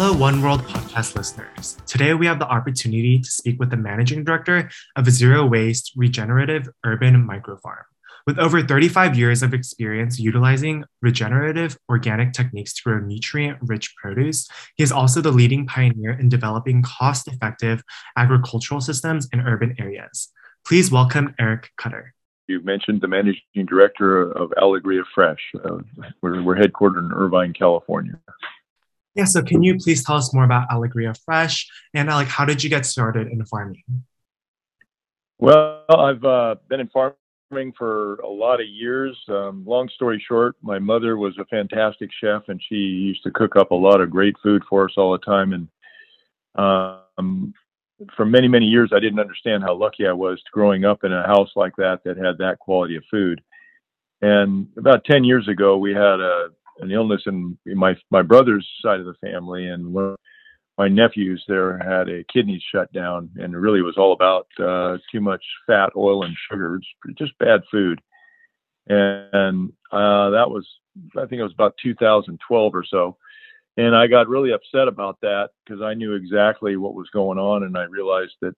Hello, One World podcast listeners. Today we have the opportunity to speak with the managing director of a zero waste regenerative urban microfarm. With over 35 years of experience utilizing regenerative organic techniques to grow nutrient rich produce, he is also the leading pioneer in developing cost effective agricultural systems in urban areas. Please welcome Eric Cutter. You mentioned the managing director of Alegria Fresh. Uh, we're, we're headquartered in Irvine, California. Yeah, so can you please tell us more about Alegria Fresh and uh, like how did you get started in farming? Well, I've uh, been in farming for a lot of years. Um, long story short, my mother was a fantastic chef, and she used to cook up a lot of great food for us all the time. And um, for many, many years, I didn't understand how lucky I was to growing up in a house like that that had that quality of food. And about 10 years ago, we had a an illness in my my brother's side of the family, and one my nephews there had a kidney shut down, and it really was all about uh, too much fat, oil, and sugar. It's just bad food, and uh, that was I think it was about 2012 or so. And I got really upset about that because I knew exactly what was going on, and I realized that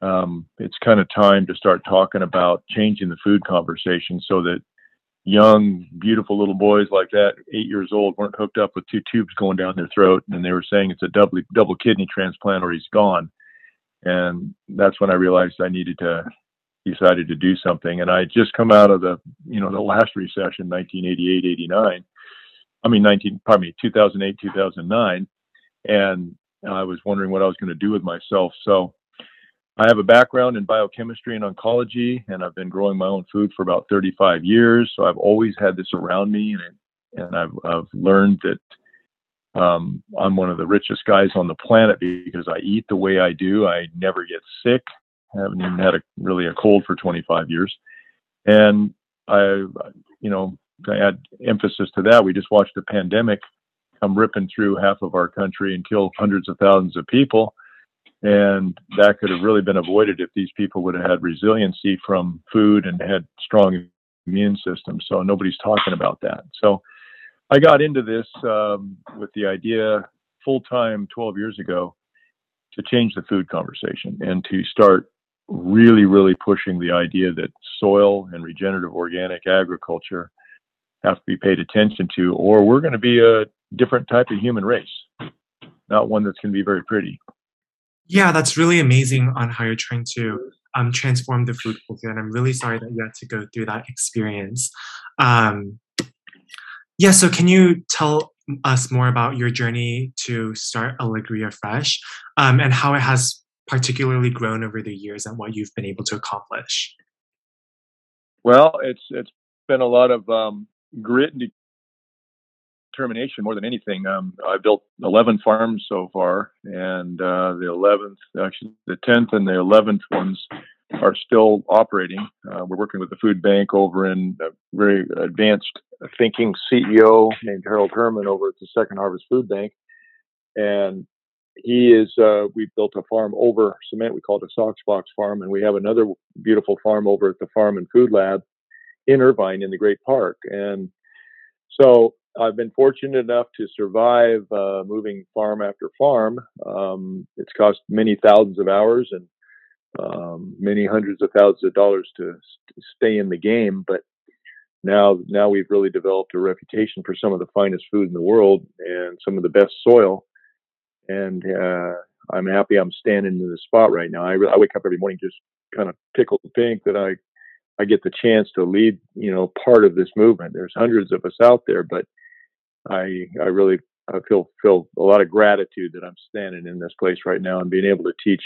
um, it's kind of time to start talking about changing the food conversation so that young, beautiful little boys like that, eight years old, weren't hooked up with two tubes going down their throat, and they were saying it's a double double kidney transplant or he's gone. And that's when I realized I needed to decided to do something. And I just come out of the you know the last recession, 1988, 89. I mean 19, pardon me, 2008, 2009, and I was wondering what I was going to do with myself. So I have a background in biochemistry and oncology, and I've been growing my own food for about 35 years. So I've always had this around me, and, and I've, I've learned that um, I'm one of the richest guys on the planet because I eat the way I do. I never get sick. I haven't even had a, really a cold for 25 years. And I, you know, I add emphasis to that. We just watched a pandemic come ripping through half of our country and kill hundreds of thousands of people and that could have really been avoided if these people would have had resiliency from food and had strong immune systems. So nobody's talking about that. So I got into this um, with the idea full time 12 years ago to change the food conversation and to start really, really pushing the idea that soil and regenerative organic agriculture have to be paid attention to, or we're going to be a different type of human race, not one that's going to be very pretty. Yeah, that's really amazing on how you're trying to um, transform the food culture, and I'm really sorry that you had to go through that experience. Um, yeah, so can you tell us more about your journey to start Alegria Fresh um, and how it has particularly grown over the years and what you've been able to accomplish? Well, it's it's been a lot of um, grit and determination more than anything. Um, I built 11 farms so far, and uh, the 11th, actually the 10th and the 11th ones are still operating. Uh, we're working with the food bank over in a very advanced thinking CEO named Harald Herrmann over at the Second Harvest Food Bank, and he is. Uh, we built a farm over cement. We call it a Sox Box Farm, and we have another beautiful farm over at the Farm and Food Lab in Irvine in the Great Park, and so I've been fortunate enough to survive uh, moving farm after farm. Um, it's cost many thousands of hours and um, many hundreds of thousands of dollars to, to, stay in the game. But now, now we've really developed a reputation for some of the finest food in the world and some of the best soil. And uh, I'm happy I'm standing in the spot right now. I, I wake up every morning just kind of tickled pink that I I get the chance to lead, you know, part of this movement. There's hundreds of us out there, but I I really I feel feel a lot of gratitude that I'm standing in this place right now and being able to teach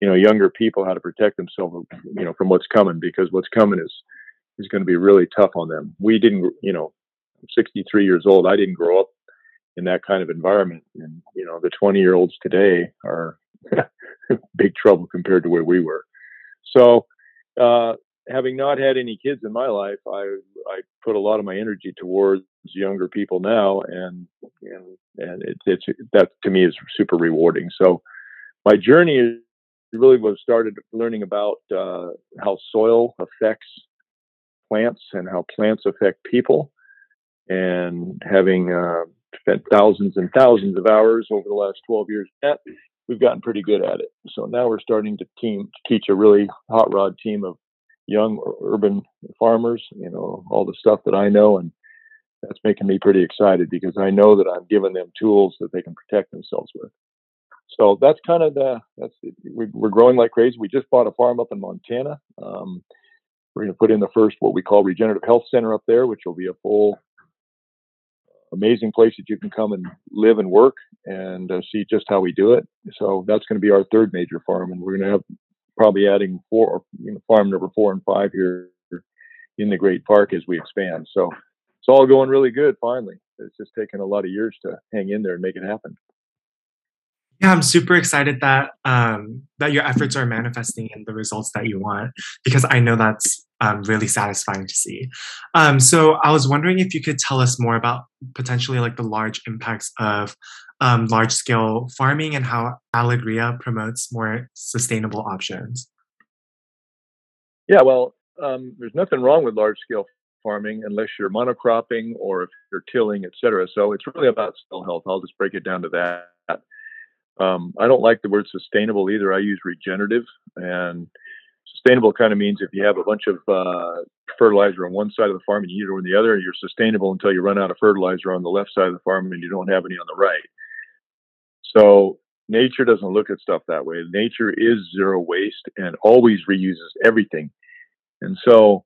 you know younger people how to protect themselves you know from what's coming because what's coming is is going to be really tough on them. We didn't you know I'm 63 years old. I didn't grow up in that kind of environment and you know the 20 year olds today are big trouble compared to where we were. So uh, having not had any kids in my life, I I put a lot of my energy towards younger people now, and and and it, it's that to me is super rewarding. So my journey really was started learning about uh, how soil affects plants and how plants affect people, and having uh, spent thousands and thousands of hours over the last 12 years. That we've gotten pretty good at it. So now we're starting to team teach a really hot rod team of young urban farmers. You know all the stuff that I know, and that's making me pretty excited because I know that I'm giving them tools that they can protect themselves with. So that's kind of the that's we're growing like crazy. We just bought a farm up in Montana. Um, we're going to put in the first what we call regenerative health center up there, which will be a full amazing place that you can come and live and work and uh, see just how we do it. So that's going to be our third major farm, and we're going to have probably adding four, you know, farm number four and five here in the Great Park as we expand. So it's all going really good. Finally, it's just taken a lot of years to hang in there and make it happen. Yeah, I'm super excited that um, that your efforts are manifesting in the results that you want because I know that's um, really satisfying to see. Um, so I was wondering if you could tell us more about potentially like the large impacts of um, large scale farming and how Alegria promotes more sustainable options. Yeah, well, um, there's nothing wrong with large scale farming unless you're monocropping or if you're tilling, et cetera. So it's really about soil health. I'll just break it down to that. Um, I don't like the word sustainable either. I use regenerative, and sustainable kind of means if you have a bunch of uh, fertilizer on one side of the farm and you use it on the other, you're sustainable until you run out of fertilizer on the left side of the farm and you don't have any on the right. So nature doesn't look at stuff that way. Nature is zero waste and always reuses everything. And so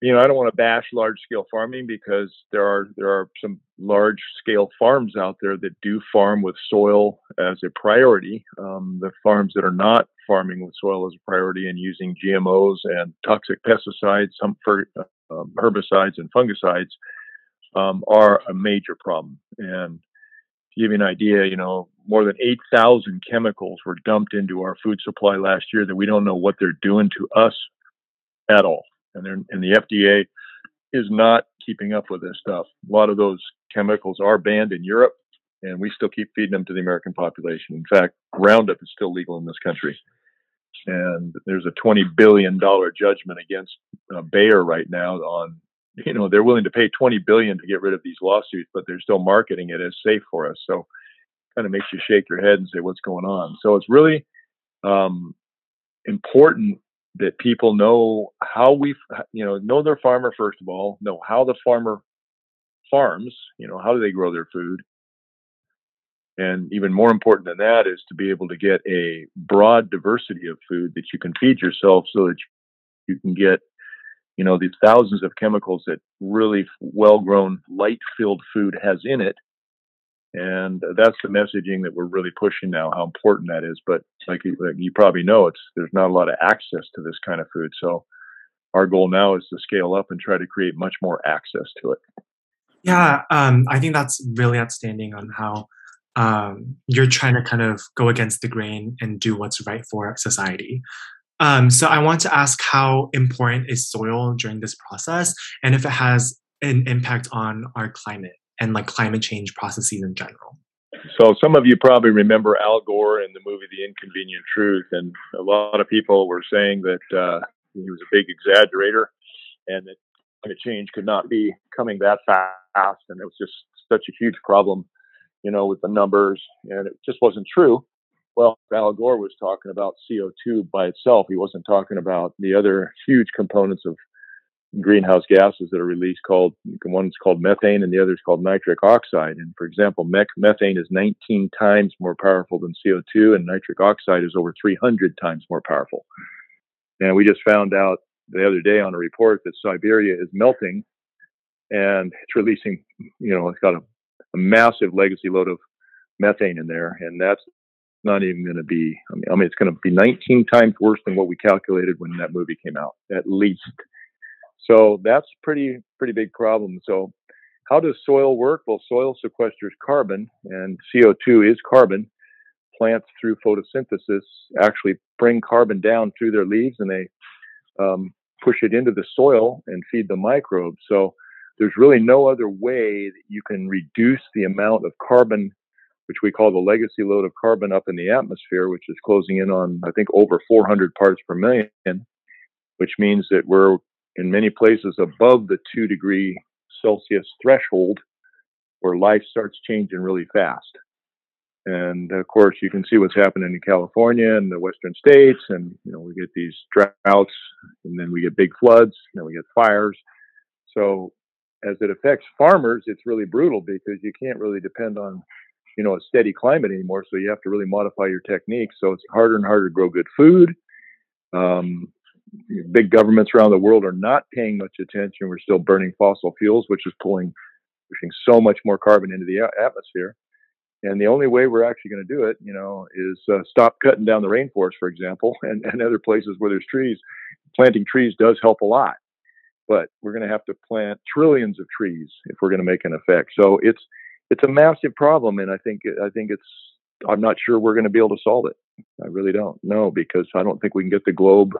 you know, I don't want to bash large scale farming because there are there are some large scale farms out there that do farm with soil as a priority. Um, the farms that are not farming with soil as a priority and using GMOs and toxic pesticides, some for, um, herbicides and fungicides um, are a major problem. And to give you an idea, you know, more than 8,000 chemicals were dumped into our food supply last year that we don't know what they're doing to us at all and and the FDA is not keeping up with this stuff. A lot of those chemicals are banned in Europe, and we still keep feeding them to the American population. In fact, Roundup is still legal in this country, and there's a 20 billion dollar judgment against uh, Bayer right now on. You know, they're willing to pay 20 billion to get rid of these lawsuits, but they're still marketing it as safe for us. So, kind of makes you shake your head and say, "What's going on?" So it's really um, important that people know how we, you know, know their farmer first of all, know how the farmer farms, you know, how do they grow their food, and even more important than that is to be able to get a broad diversity of food that you can feed yourself, so that you can get, you know, these thousands of chemicals that really well-grown, light-filled food has in it and that's the messaging that we're really pushing now how important that is. But like you, like you, probably know it's there's not a lot of access to this kind of food. So our goal now is to scale up and try to create much more access to it. Yeah um, i think that's really outstanding on how um, you're trying to kind of go against the grain and do what's right for society. Um, so i want to ask how important is soil during this process and if it has an impact on our climate and like climate change processes in general. So some of you probably remember Al Gore in the movie The Inconvenient Truth, and a lot of people were saying that uh, he was a big exaggerator, and that climate change could not be coming that fast, and it was just such a huge problem, you know, with the numbers, and it just wasn't true. Well, Al Gore was talking about CO2 by itself. He wasn't talking about the other huge components of greenhouse gases that are released called one's called methane and the other is called nitric oxide. And for example methane is 19 times more powerful than co2 and nitric oxide is over 300 times more powerful. And we just found out the other day on a report that siberia is melting and it's releasing you know it's got a, a massive legacy load of methane in there. And that's not even going to be I mean, I mean it's going to be 19 times worse than what we calculated when that movie came out at least so that's pretty pretty big problem. So how does soil work? Well, soil sequesters carbon, and CO2 is carbon. Plants through photosynthesis actually bring carbon down through their leaves, and they um, push it into the soil and feed the microbes. So there's really no other way that you can reduce the amount of carbon, which we call the legacy load of carbon up in the atmosphere, which is closing in on I think over 400 parts per million, which means that we're in many places above the two degree Celsius threshold where life starts changing really fast. And of course, you can see what's happening in California and the western states, and you know we get these droughts, and then we get big floods, and then we get fires. So, as it affects farmers, it's really brutal because you can't really depend on you know a steady climate anymore. So you have to really modify your techniques. So it's harder and harder to grow good food. Um, big governments around the world are not paying much attention. We're still burning fossil fuels, which is pulling pushing so much more carbon into the atmosphere. And the only way we're actually going to do it, you know, is uh, stop cutting down the rainforest, for example, and, and other places where there's trees. Planting trees does help a lot, but we're going to have to plant trillions of trees if we're going to make an effect. So it's it's a massive problem, and I think I think it's I'm not sure we're going to be able to solve it. I really don't know because I don't think we can get the globe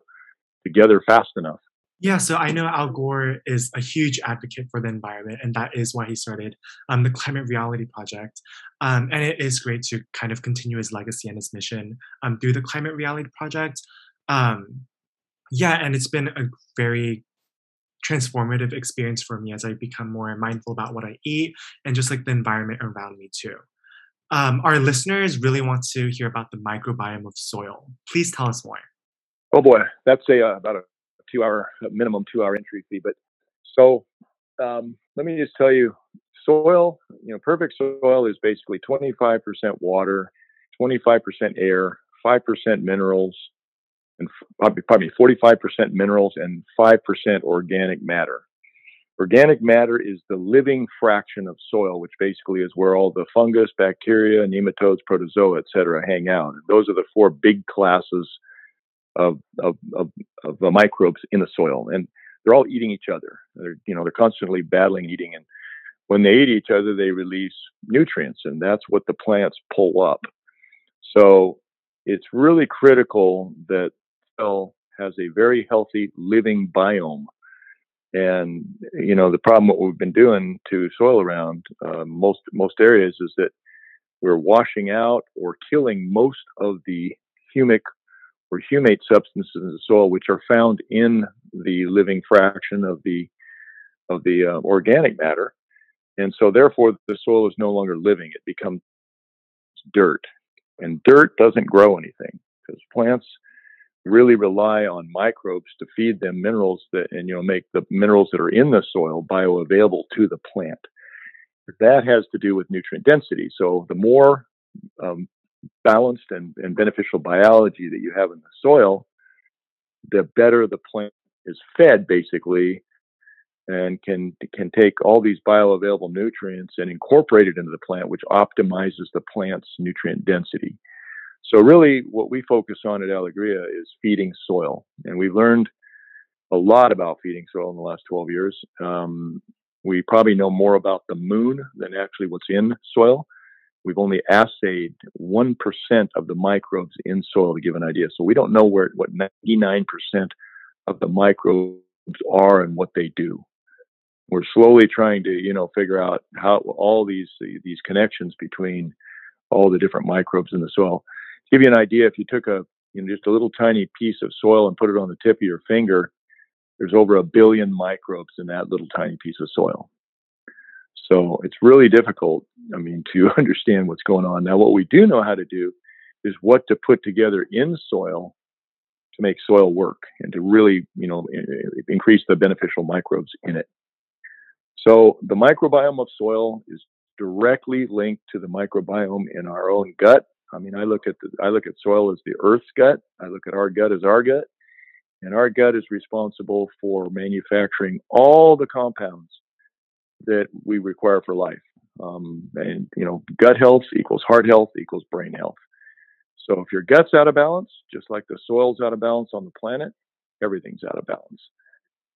together fast enough. Yeah, so I know Al Gore is a huge advocate for the environment, and that is why he started um, the Climate Reality Project. Um, and it is great to kind of continue his legacy and his mission um, through the Climate Reality Project. Um, yeah, and it's been a very transformative experience for me as I become more mindful about what I eat and just like the environment around me too. Um, our listeners really want to hear about the microbiome of soil. Please tell us more. Oh boy, that's a uh, about a two hour minimum two hour entry fee. But so um, let me just tell you, soil, you know, perfect soil is basically 25% water, 25% air, 5% minerals, and probably me, 45% minerals and 5% organic matter. Organic matter is the living fraction of soil, which basically is where all the fungus, bacteria, nematodes, protozoa, et cetera, hang out. Those are the four big classes of, of, of, of the microbes in the soil. And they're all eating each other. They're, you know, they're constantly battling, eating. And when they eat each other, they release nutrients, and that's what the plants pull up. So it's really critical that cell has a very healthy living biome. And you know the problem what we've been doing to soil around uh, most most areas is that we're washing out or killing most of the humic or humate substances in the soil, which are found in the living fraction of the of the uh, organic matter, and so therefore the soil is no longer living; it becomes dirt, and dirt doesn't grow anything because plants really rely on microbes to feed them minerals that and you know make the minerals that are in the soil bioavailable to the plant. That has to do with nutrient density. So the more um, balanced and, and beneficial biology that you have in the soil, the better the plant is fed basically and can can take all these bioavailable nutrients and incorporate it into the plant, which optimizes the plant's nutrient density. So really what we focus on at Alegria is feeding soil. And we've learned a lot about feeding soil in the last 12 years. Um, we probably know more about the moon than actually what's in soil we've only assayed 1% of the microbes in soil to give an idea. So we don't know where what 99% of the microbes are and what they do. We're slowly trying to, you know, figure out how all these these connections between all the different microbes in the soil. To give you an idea, if you took a you know just a little tiny piece of soil and put it on the tip of your finger, there's over a billion microbes in that little tiny piece of soil. So it's really difficult, I mean, to understand what's going on. Now, what we do know how to do is what to put together in soil to make soil work and to really, you know, increase the beneficial microbes in it. So the microbiome of soil is directly linked to the microbiome in our own gut. I mean, I look at the, I look at soil as the Earth's gut. I look at our gut as our gut, and our gut is responsible for manufacturing all the compounds that we require for life. Um, and you know, gut health equals heart health equals brain health. So if your gut's out of balance, just like the soil's out of balance on the planet, everything's out of balance.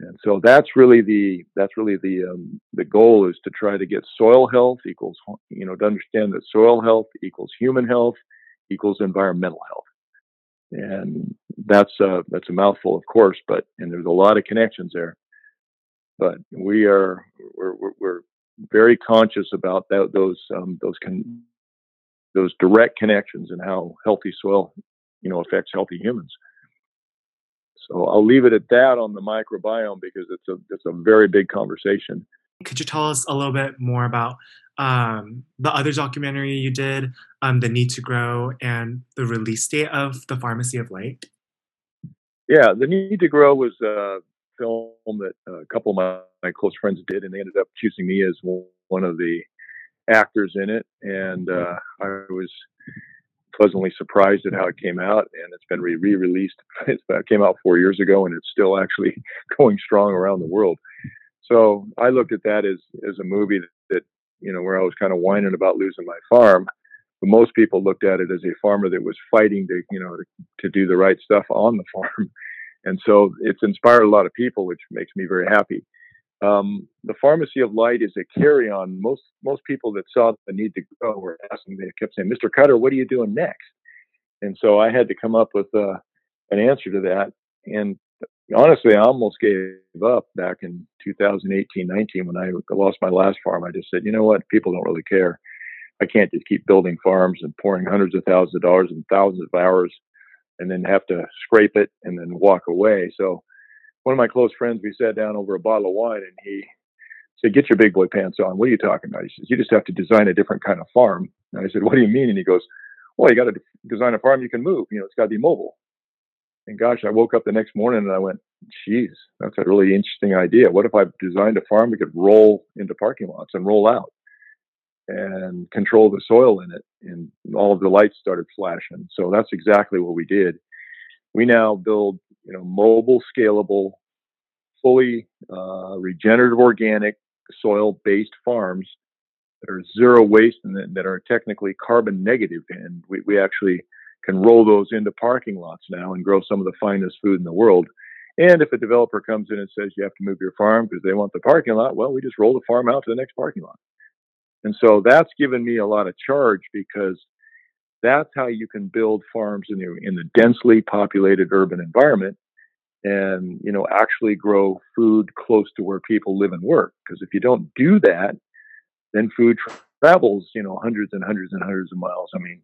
And so that's really the that's really the um, the goal is to try to get soil health equals you know to understand that soil health equals human health equals environmental health. And that's a that's a mouthful, of course, but and there's a lot of connections there but we are we're, we're very conscious about that, those um, those con- those direct connections and how healthy soil you know affects healthy humans. So I'll leave it at that on the microbiome because it's a it's a very big conversation. Could you tell us a little bit more about um, the other documentary you did, um, The Need to Grow, and the release date of The Pharmacy of Light? Yeah, The Need to Grow was a film that uh, a couple of my, my close friends did, and they ended up choosing me as one of the actors in it. And mm-hmm. uh, I was pleasantly surprised at how it came out, and it's been re released. It uh, came out four years ago, and it's still actually going strong around the world. So I looked at that as as a movie that, that you know where I was kind of whining about losing my farm, but most people looked at it as a farmer that was fighting to you know to, to do the right stuff on the farm, and so it's inspired a lot of people, which makes me very happy. Um, the pharmacy of light is a carry-on. Most most people that saw the need to grow were asking. They kept saying, "Mr. Cutter, what are you doing next?" And so I had to come up with uh, an answer to that. And honestly, I almost gave up back in 2018, 19 when I lost my last farm. I just said, you know what? People don't really care. I can't just keep building farms and pouring hundreds of thousands of dollars and thousands of hours and then have to scrape it and then walk away. So one of my close friends, we sat down over a bottle of wine and he said, get your big boy pants on. What are you talking about? He says, you just have to design a different kind of farm. And I said, what do you mean? And he goes, well, you got to design a farm you can move. You know, it's got to be mobile. And gosh, I woke up the next morning and I went, geez, that's a really interesting idea. What if I designed a farm we could roll into parking lots and roll out and control the soil in it? And all of the lights started flashing. So that's exactly what we did. We now build, you know, mobile, scalable, fully uh, regenerative organic soil based farms that are zero waste and that are technically carbon negative. And we, we actually can roll those into parking lots now and grow some of the finest food in the world. And if a developer comes in and says you have to move your farm because they want the parking lot, well, we just roll the farm out to the next parking lot. And so that's given me a lot of charge because that's how you can build farms in the in the densely populated urban environment and you know actually grow food close to where people live and work because if you don't do that then food travels you know hundreds and hundreds and hundreds of miles i mean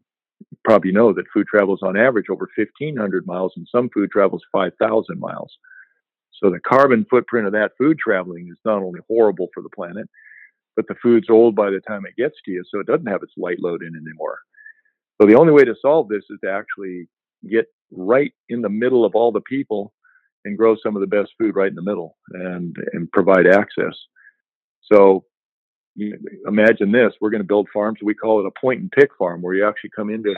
probably know that food travels on average over 1,500 miles, and some food travels 5,000 miles. So the carbon footprint of that food traveling is not only horrible for the planet, but the food's old by the time it gets to you, so it doesn't have its light load in anymore. So the only way to solve this is to actually get right in the middle of all the people and grow some of the best food right in the middle and and provide access. So imagine this we're going to build farms we call it a point and pick farm where you actually come into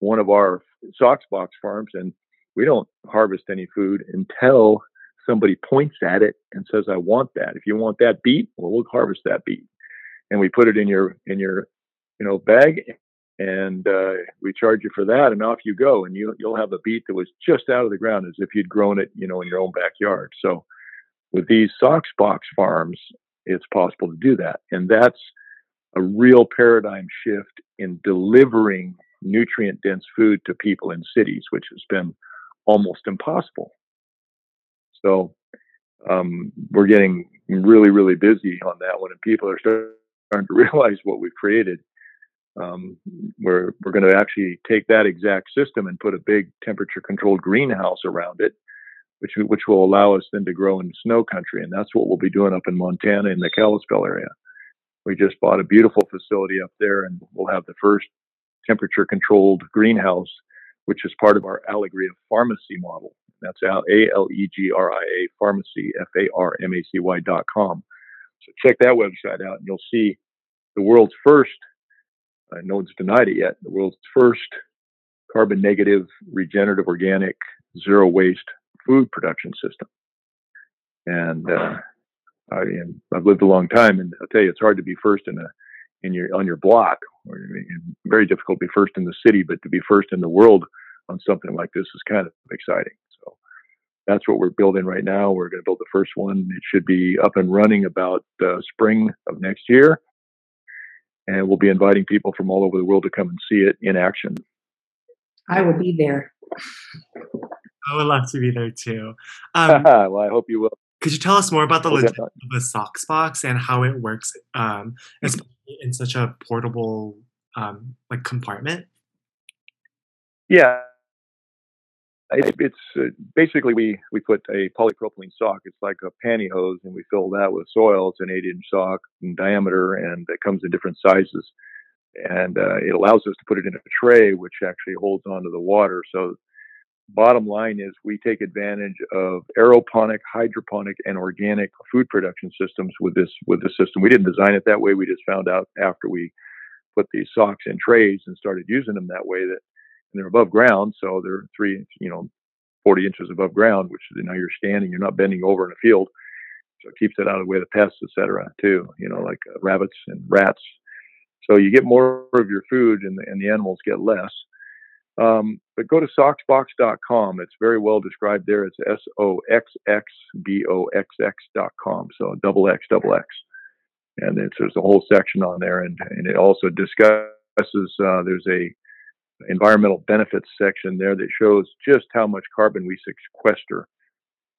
one of our sox box farms and we don't harvest any food until somebody points at it and says i want that if you want that beet well we'll harvest that beet and we put it in your in your you know bag and uh, we charge you for that and off you go and you you'll have a beet that was just out of the ground as if you'd grown it you know in your own backyard so with these sox box farms it's possible to do that. And that's a real paradigm shift in delivering nutrient dense food to people in cities, which has been almost impossible. So um, we're getting really, really busy on that one, and people are starting to realize what we've created. Um, we're we're going to actually take that exact system and put a big temperature controlled greenhouse around it which which will allow us then to grow in snow country, and that's what we'll be doing up in Montana in the Kalispell area. We just bought a beautiful facility up there, and we'll have the first temperature controlled greenhouse, which is part of our Alegria Farmacy model. That's A L E G R I A Pharmacy F A R M A C Y dot com. So check that website out, and you'll see the world's first. Uh, no one's denied it yet. The world's first carbon negative, regenerative, organic, zero waste food production system. And uh, I, have lived a long time, and I'll tell you, it's hard to be first in a in your on your block. Or very difficult to be first in the city, but to be first in the world on something like this is kind of exciting. So that's what we're building right now. We're going to build the first one. It should be up and running about uh, spring of next year, and we'll be inviting people from all over the world to come and see it in action. I will be there. I would love to be there too. Um, well, I hope you will. Could you tell us more about the logistics of the Sox box and how it works, um, in such a portable um, like compartment? Yeah. It, it's uh, basically we we put a polypropylene sock. It's like a pantyhose, and we fill that with soil. It's an eight-inch sock in diameter, and it comes in different sizes. And uh, it allows us to put it in a tray, which actually holds onto the water. So, bottom line is, we take advantage of aeroponic, hydroponic, and organic food production systems with this with the system. We didn't design it that way. We just found out after we put these socks in trays and started using them that way that and they're above ground, so they're three, you know, 40 inches above ground, which now you're standing, you're not bending over in a field. So it keeps it out of the way of the pests, etc. too, you know, like uh, rabbits and rats. So you get more of your food and the, and the animals get less. Um, but go to soxxboxx.com. It's very well described there. It's S O X X B O X X.com. So double X, double X. And it's, there's a whole section on there. And, and it also discusses, uh, there's a environmental benefits section there that shows just how much carbon we sequester.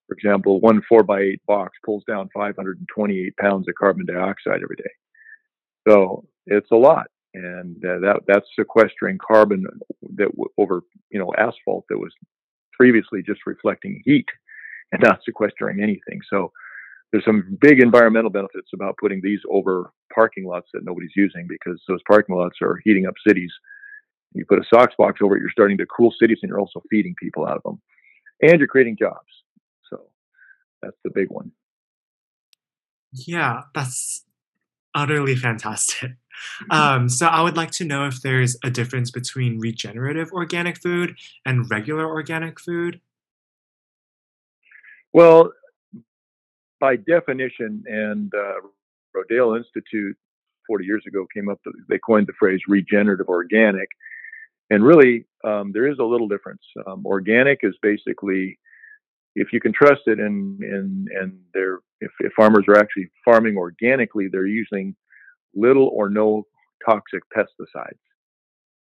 For example, one four by eight box pulls down 528 pounds of carbon dioxide every day. So it's a lot, and uh, that that's sequestering carbon that w- over you know asphalt that was previously just reflecting heat and not sequestering anything. So there's some big environmental benefits about putting these over parking lots that nobody's using because those parking lots are heating up cities you put a SOX box over it, you're starting to cool cities and you're also feeding people out of them. And you're creating jobs. So that's the big one. Yeah, that's utterly fantastic. Um, so I would like to know if there's a difference between regenerative organic food and regular organic food. Well, by definition, and uh, Rodale Institute 40 years ago came up, they coined the phrase regenerative organic and really um, there is a little difference. Um, organic is basically if you can trust it, and and and they're if, if farmers are actually farming organically, they're using little or no toxic pesticides.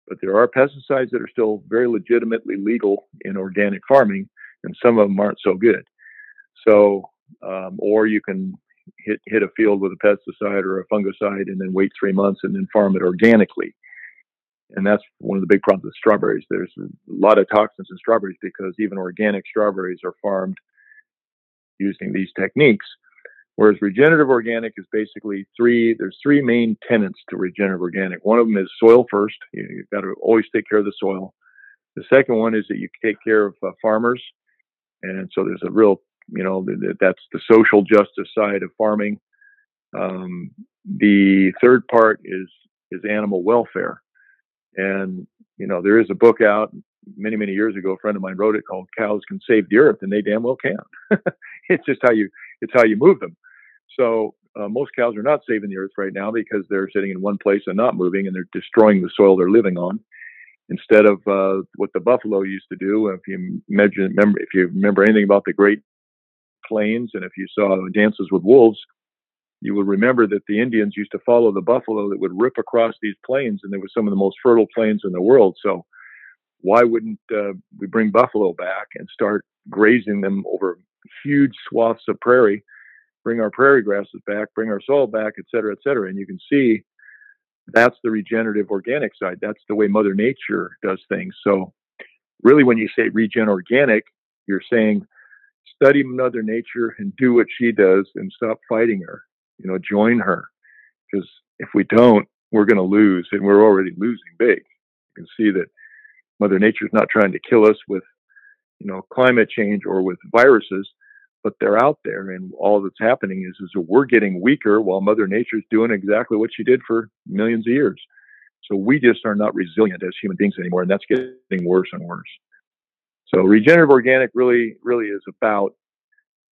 But there are pesticides that are still very legitimately legal in organic farming, and some of them aren't so good. So, um, or you can hit hit a field with a pesticide or a fungicide, and then wait three months and then farm it organically and that's one of the big problems with strawberries. There's a lot of toxins in strawberries because even organic strawberries are farmed using these techniques. Whereas regenerative organic is basically three, there's three main tenets to regenerative organic. One of them is soil first. You, have got to always take care of the soil. The second one is that you take care of uh, farmers. And so there's a real, you know, that's the social justice side of farming. Um, the third part is, is animal welfare. And, you know, there is a book out many, many years ago. A friend of mine wrote it called Cows Can Save the Earth, and they damn well can. it's just how you, it's how you move them. So uh, most cows are not saving the earth right now because they're sitting in one place and not moving, and they're destroying the soil they're living on. Instead of uh, what the buffalo used to do, if you measure, remember, if you remember anything about the Great Plains, and if you saw Dances with Wolves, you will remember that the Indians used to follow the buffalo that would rip across these plains, and they were some of the most fertile plains in the world. So, why wouldn't uh, we bring buffalo back and start grazing them over huge swaths of prairie, bring our prairie grasses back, bring our soil back, et cetera, et cetera? And you can see that's the regenerative organic side. That's the way Mother Nature does things. So, really, when you say regen organic, you're saying study Mother Nature and do what she does and stop fighting her you know, join her. Because if we don't, we're going to lose, and we're already losing big. You can see that Mother Nature's not trying to kill us with, you know, climate change or with viruses, but they're out there, and all that's happening is is that we're getting weaker while Mother Nature's doing exactly what she did for millions of years. So we just are not resilient as human beings anymore, and that's getting worse and worse. So regenerative organic really, really is about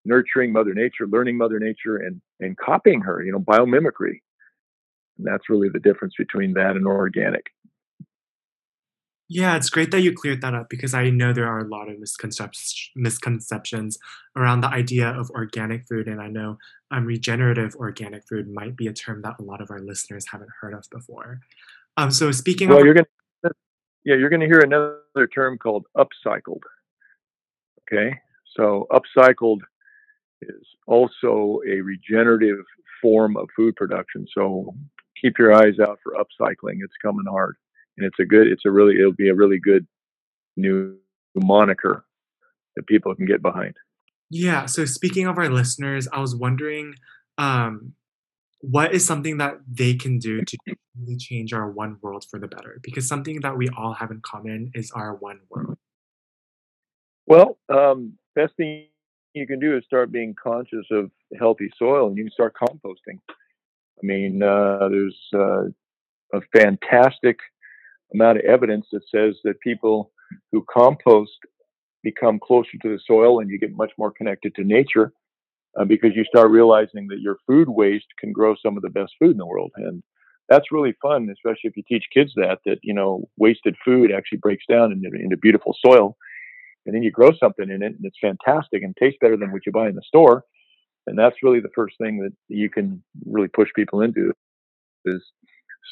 nurturing Mother Nature, learning Mother Nature, and and copying her. You know, biomimicry. And that's really the difference between that and organic. Yeah, it's great that you cleared that up because I know there are a lot of misconceptions misconceptions around the idea of organic food, and I know um, regenerative organic food might be a term that a lot of our listeners haven't heard of before. Um, so speaking well, of, you're gonna, yeah, you're going to hear another term called upcycled. Okay, so upcycled is also a regenerative form of food production. So keep your eyes out for upcycling. It's coming hard, and it's a good. It's a really. It'll be a really good new moniker that people can get behind. Yeah. So speaking of our listeners, I was wondering, um, what is something that they can do to really change our one world for the better? Because something that we all have in common is our one world. Well, um, best thing you can do is start being conscious of healthy soil, and you can start composting. I mean, uh, there's uh, a fantastic amount of evidence that says that people who compost become closer to the soil and you get much more connected to nature uh, because you start realizing that your food waste can grow some of the best food in the world. And that's really fun, especially if you teach kids that, that, you know, wasted food actually breaks down into, into beautiful soil. And then you grow something in it and it's fantastic and tastes better than what you buy in the store. And that's really the first thing that you can really push people into is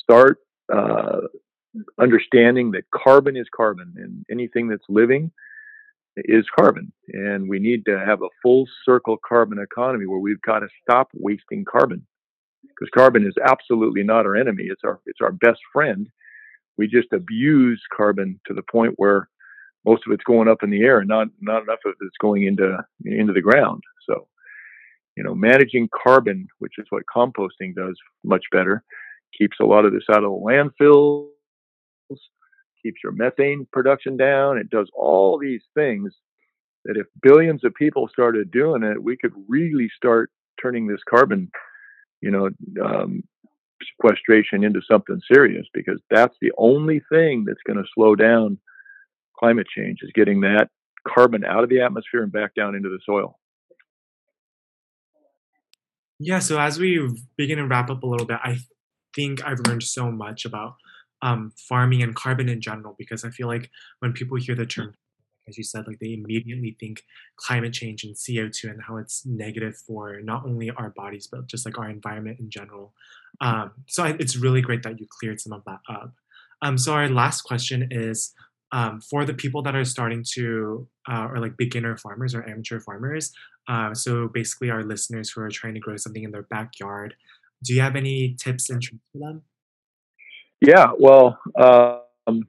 start uh, understanding that carbon is carbon and anything that's living is carbon. And we need to have a full circle carbon economy where we've got to stop wasting carbon because carbon is absolutely not our enemy. It's our, it's our best friend. We just abuse carbon to the point where most of it's going up in the air and not, not enough of it's going into, into the ground. So, you know, managing carbon, which is what composting does much better, keeps a lot of this out of the landfills, keeps your methane production down. It does all these things that if billions of people started doing it, we could really start turning this carbon, you know, um, sequestration into something serious because that's the only thing that's going to slow down climate change is getting that carbon out of the atmosphere and back down into the soil. Yeah, so as we begin to wrap up a little bit, I think I've learned so much about um, farming and carbon in general because I feel like when people hear the term, as you said, like they immediately think climate change and CO2 and how it's negative for not only our bodies but just like our environment in general. Um, so I, it's really great that you cleared some of that up. Um, so our last question is um, for the people that are starting to uh, or like beginner farmers or amateur farmers. Uh, so basically, our listeners who are trying to grow something in their backyard. Do you have any tips and tricks for them? Yeah, well, um,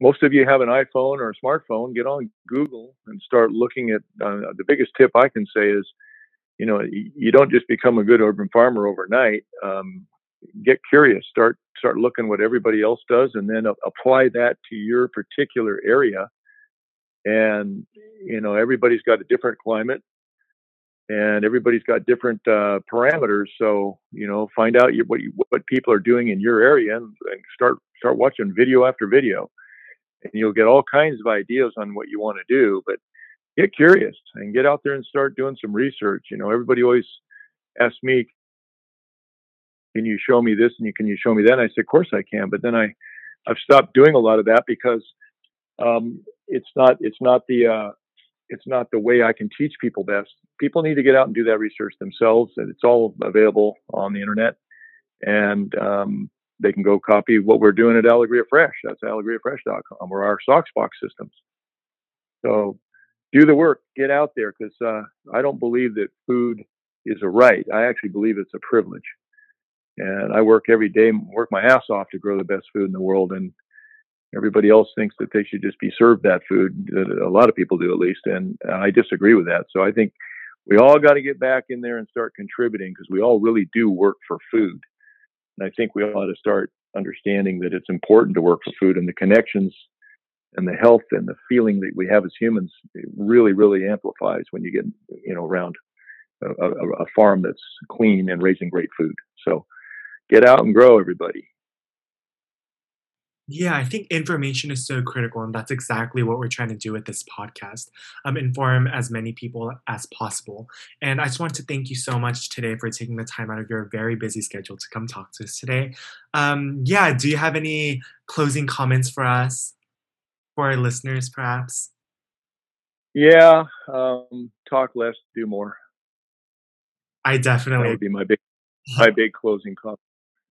most of you have an iPhone or a smartphone. Get on Google and start looking at. Uh, the biggest tip I can say is, you know, you don't just become a good urban farmer overnight. Um, get curious. Start start looking what everybody else does, and then apply that to your particular area. And you know, everybody's got a different climate and everybody's got different uh, parameters. So you know, find out what you, what people are doing in your area and, and, start start watching video after video, and you'll get all kinds of ideas on what you want to do. But get curious and get out there and start doing some research. You know, everybody always asks me, "Can you show me this?" and you can you show me that? And I said, "Of course I can." But then I I've stopped doing a lot of that because um, it's not it's not the uh, it's not the way I can teach people best. People need to get out and do that research themselves, and it's all available on the internet. And um, they can go copy what we're doing at Alegria Fresh. That's alegriafresh.com or our Soxbox systems. So do the work, get out there, because uh, I don't believe that food is a right. I actually believe it's a privilege. And I work every day, work my ass off to grow the best food in the world. And everybody else thinks that they should just be served that food. A lot of people do, at least, and I disagree with that. So I think we all got to get back in there and start contributing because we all really do work for food. And I think we ought to start understanding that it's important to work for food and the connections and the health and the feeling that we have as humans really, really amplifies when you get, you know, around a, a, a farm that's clean and raising great food. So get out and grow, everybody. Yeah, I think information is so critical, and that's exactly what we're trying to do with this podcast. Um, inform as many people as possible. And I just want to thank you so much today for taking the time out of your very busy schedule to come talk to us today. Um, yeah, do you have any closing comments for us, for our listeners, perhaps? Yeah, um, talk less, do more. I definitely that would be my big, my big closing comment.